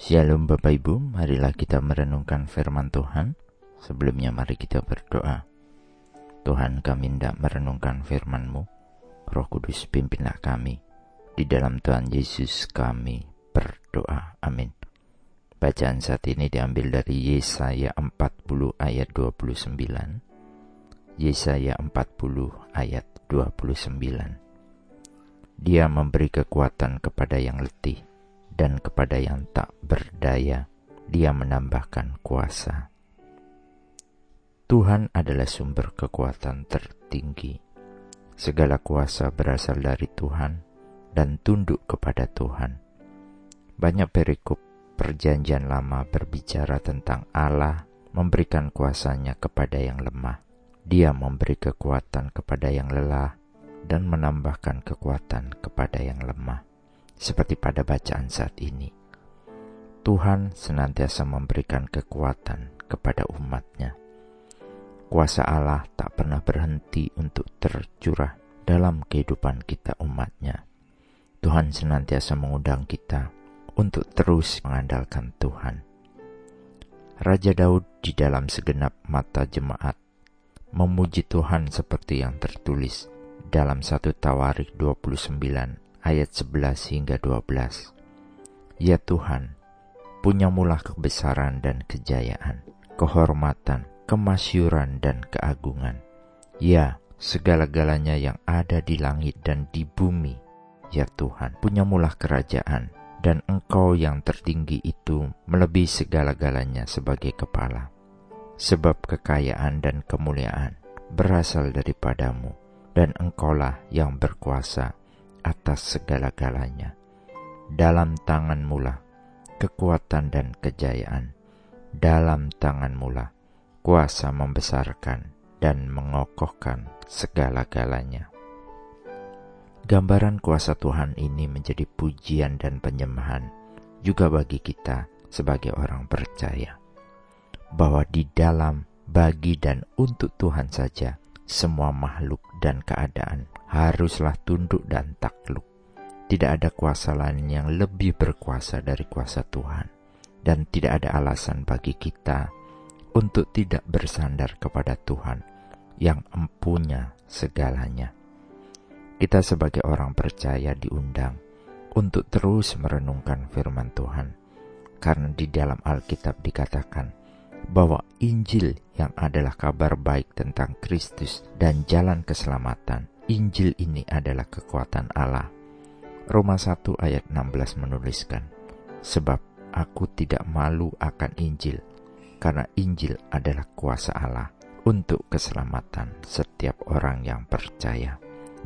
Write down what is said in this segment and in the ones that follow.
Shalom Bapak Ibu, marilah kita merenungkan firman Tuhan. Sebelumnya mari kita berdoa. Tuhan kami hendak merenungkan firman-Mu. Roh Kudus pimpinlah kami. Di dalam Tuhan Yesus kami berdoa. Amin. Bacaan saat ini diambil dari Yesaya 40 ayat 29. Yesaya 40 ayat 29. Dia memberi kekuatan kepada yang letih dan kepada yang tak berdaya dia menambahkan kuasa. Tuhan adalah sumber kekuatan tertinggi. Segala kuasa berasal dari Tuhan dan tunduk kepada Tuhan. Banyak perikop Perjanjian Lama berbicara tentang Allah memberikan kuasanya kepada yang lemah. Dia memberi kekuatan kepada yang lelah dan menambahkan kekuatan kepada yang lemah. Seperti pada bacaan saat ini. Tuhan senantiasa memberikan kekuatan kepada umatnya. Kuasa Allah tak pernah berhenti untuk tercurah dalam kehidupan kita umatnya. Tuhan senantiasa mengundang kita untuk terus mengandalkan Tuhan. Raja Daud di dalam segenap mata jemaat memuji Tuhan seperti yang tertulis dalam satu Tawarik 29 ayat 11 hingga 12. Ya Tuhan, punyamulah kebesaran dan kejayaan, kehormatan, kemasyuran dan keagungan. Ya, segala-galanya yang ada di langit dan di bumi. Ya Tuhan, punyamulah kerajaan, dan engkau yang tertinggi itu melebihi segala-galanya sebagai kepala. Sebab kekayaan dan kemuliaan berasal daripadamu, dan engkaulah yang berkuasa atas segala-galanya. Dalam tanganmu lah kekuatan dan kejayaan, dalam tanganmu lah kuasa membesarkan dan mengokohkan segala-galanya. Gambaran kuasa Tuhan ini menjadi pujian dan penyembahan juga bagi kita sebagai orang percaya. Bahwa di dalam, bagi dan untuk Tuhan saja, semua makhluk dan keadaan haruslah tunduk dan takluk. Tidak ada kuasa lain yang lebih berkuasa dari kuasa Tuhan. Dan tidak ada alasan bagi kita untuk tidak bersandar kepada Tuhan yang empunya segalanya kita sebagai orang percaya diundang untuk terus merenungkan firman Tuhan. Karena di dalam Alkitab dikatakan bahwa Injil yang adalah kabar baik tentang Kristus dan jalan keselamatan, Injil ini adalah kekuatan Allah. Roma 1 ayat 16 menuliskan, Sebab aku tidak malu akan Injil, karena Injil adalah kuasa Allah untuk keselamatan setiap orang yang percaya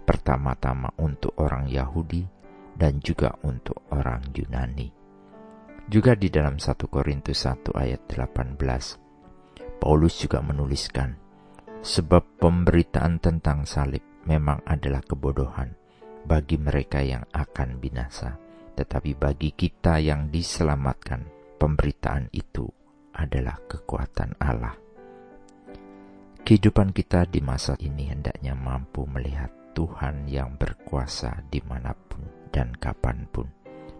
pertama-tama untuk orang Yahudi dan juga untuk orang Yunani. Juga di dalam 1 Korintus 1 ayat 18, Paulus juga menuliskan, Sebab pemberitaan tentang salib memang adalah kebodohan bagi mereka yang akan binasa, tetapi bagi kita yang diselamatkan, pemberitaan itu adalah kekuatan Allah. Kehidupan kita di masa ini hendaknya mampu melihat Tuhan yang berkuasa di mana pun dan kapan pun.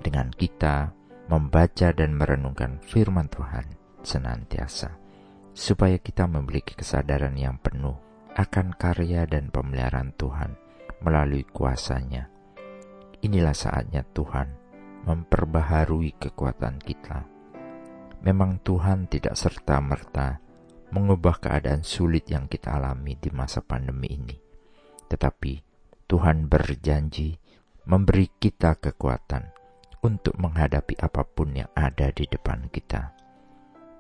Dengan kita membaca dan merenungkan firman Tuhan senantiasa, supaya kita memiliki kesadaran yang penuh akan karya dan pemeliharaan Tuhan melalui kuasanya. Inilah saatnya Tuhan memperbaharui kekuatan kita. Memang Tuhan tidak serta-merta mengubah keadaan sulit yang kita alami di masa pandemi ini tetapi Tuhan berjanji memberi kita kekuatan untuk menghadapi apa pun yang ada di depan kita.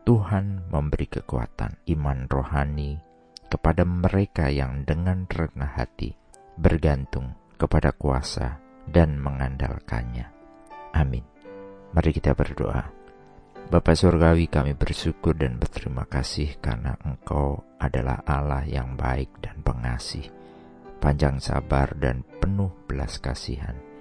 Tuhan memberi kekuatan iman rohani kepada mereka yang dengan rendah hati bergantung kepada kuasa dan mengandalkannya. Amin. Mari kita berdoa. Bapa Surgawi kami bersyukur dan berterima kasih karena Engkau adalah Allah yang baik dan pengasih panjang sabar dan penuh belas kasihan.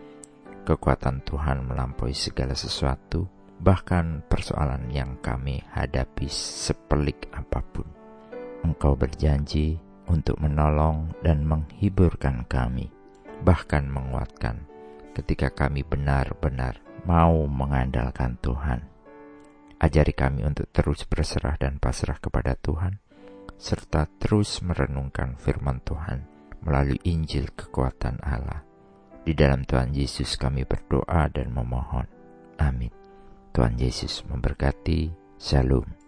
Kekuatan Tuhan melampaui segala sesuatu, bahkan persoalan yang kami hadapi sepelik apa pun. Engkau berjanji untuk menolong dan menghiburkan kami, bahkan menguatkan ketika kami benar-benar mau mengandalkan Tuhan. Ajari kami untuk terus berserah dan pasrah kepada Tuhan, serta terus merenungkan firman Tuhan melalui Injil kekuatan Allah. Di dalam Tuhan Yesus kami berdoa dan memohon. Amin. Tuhan Yesus memberkati. Shalom.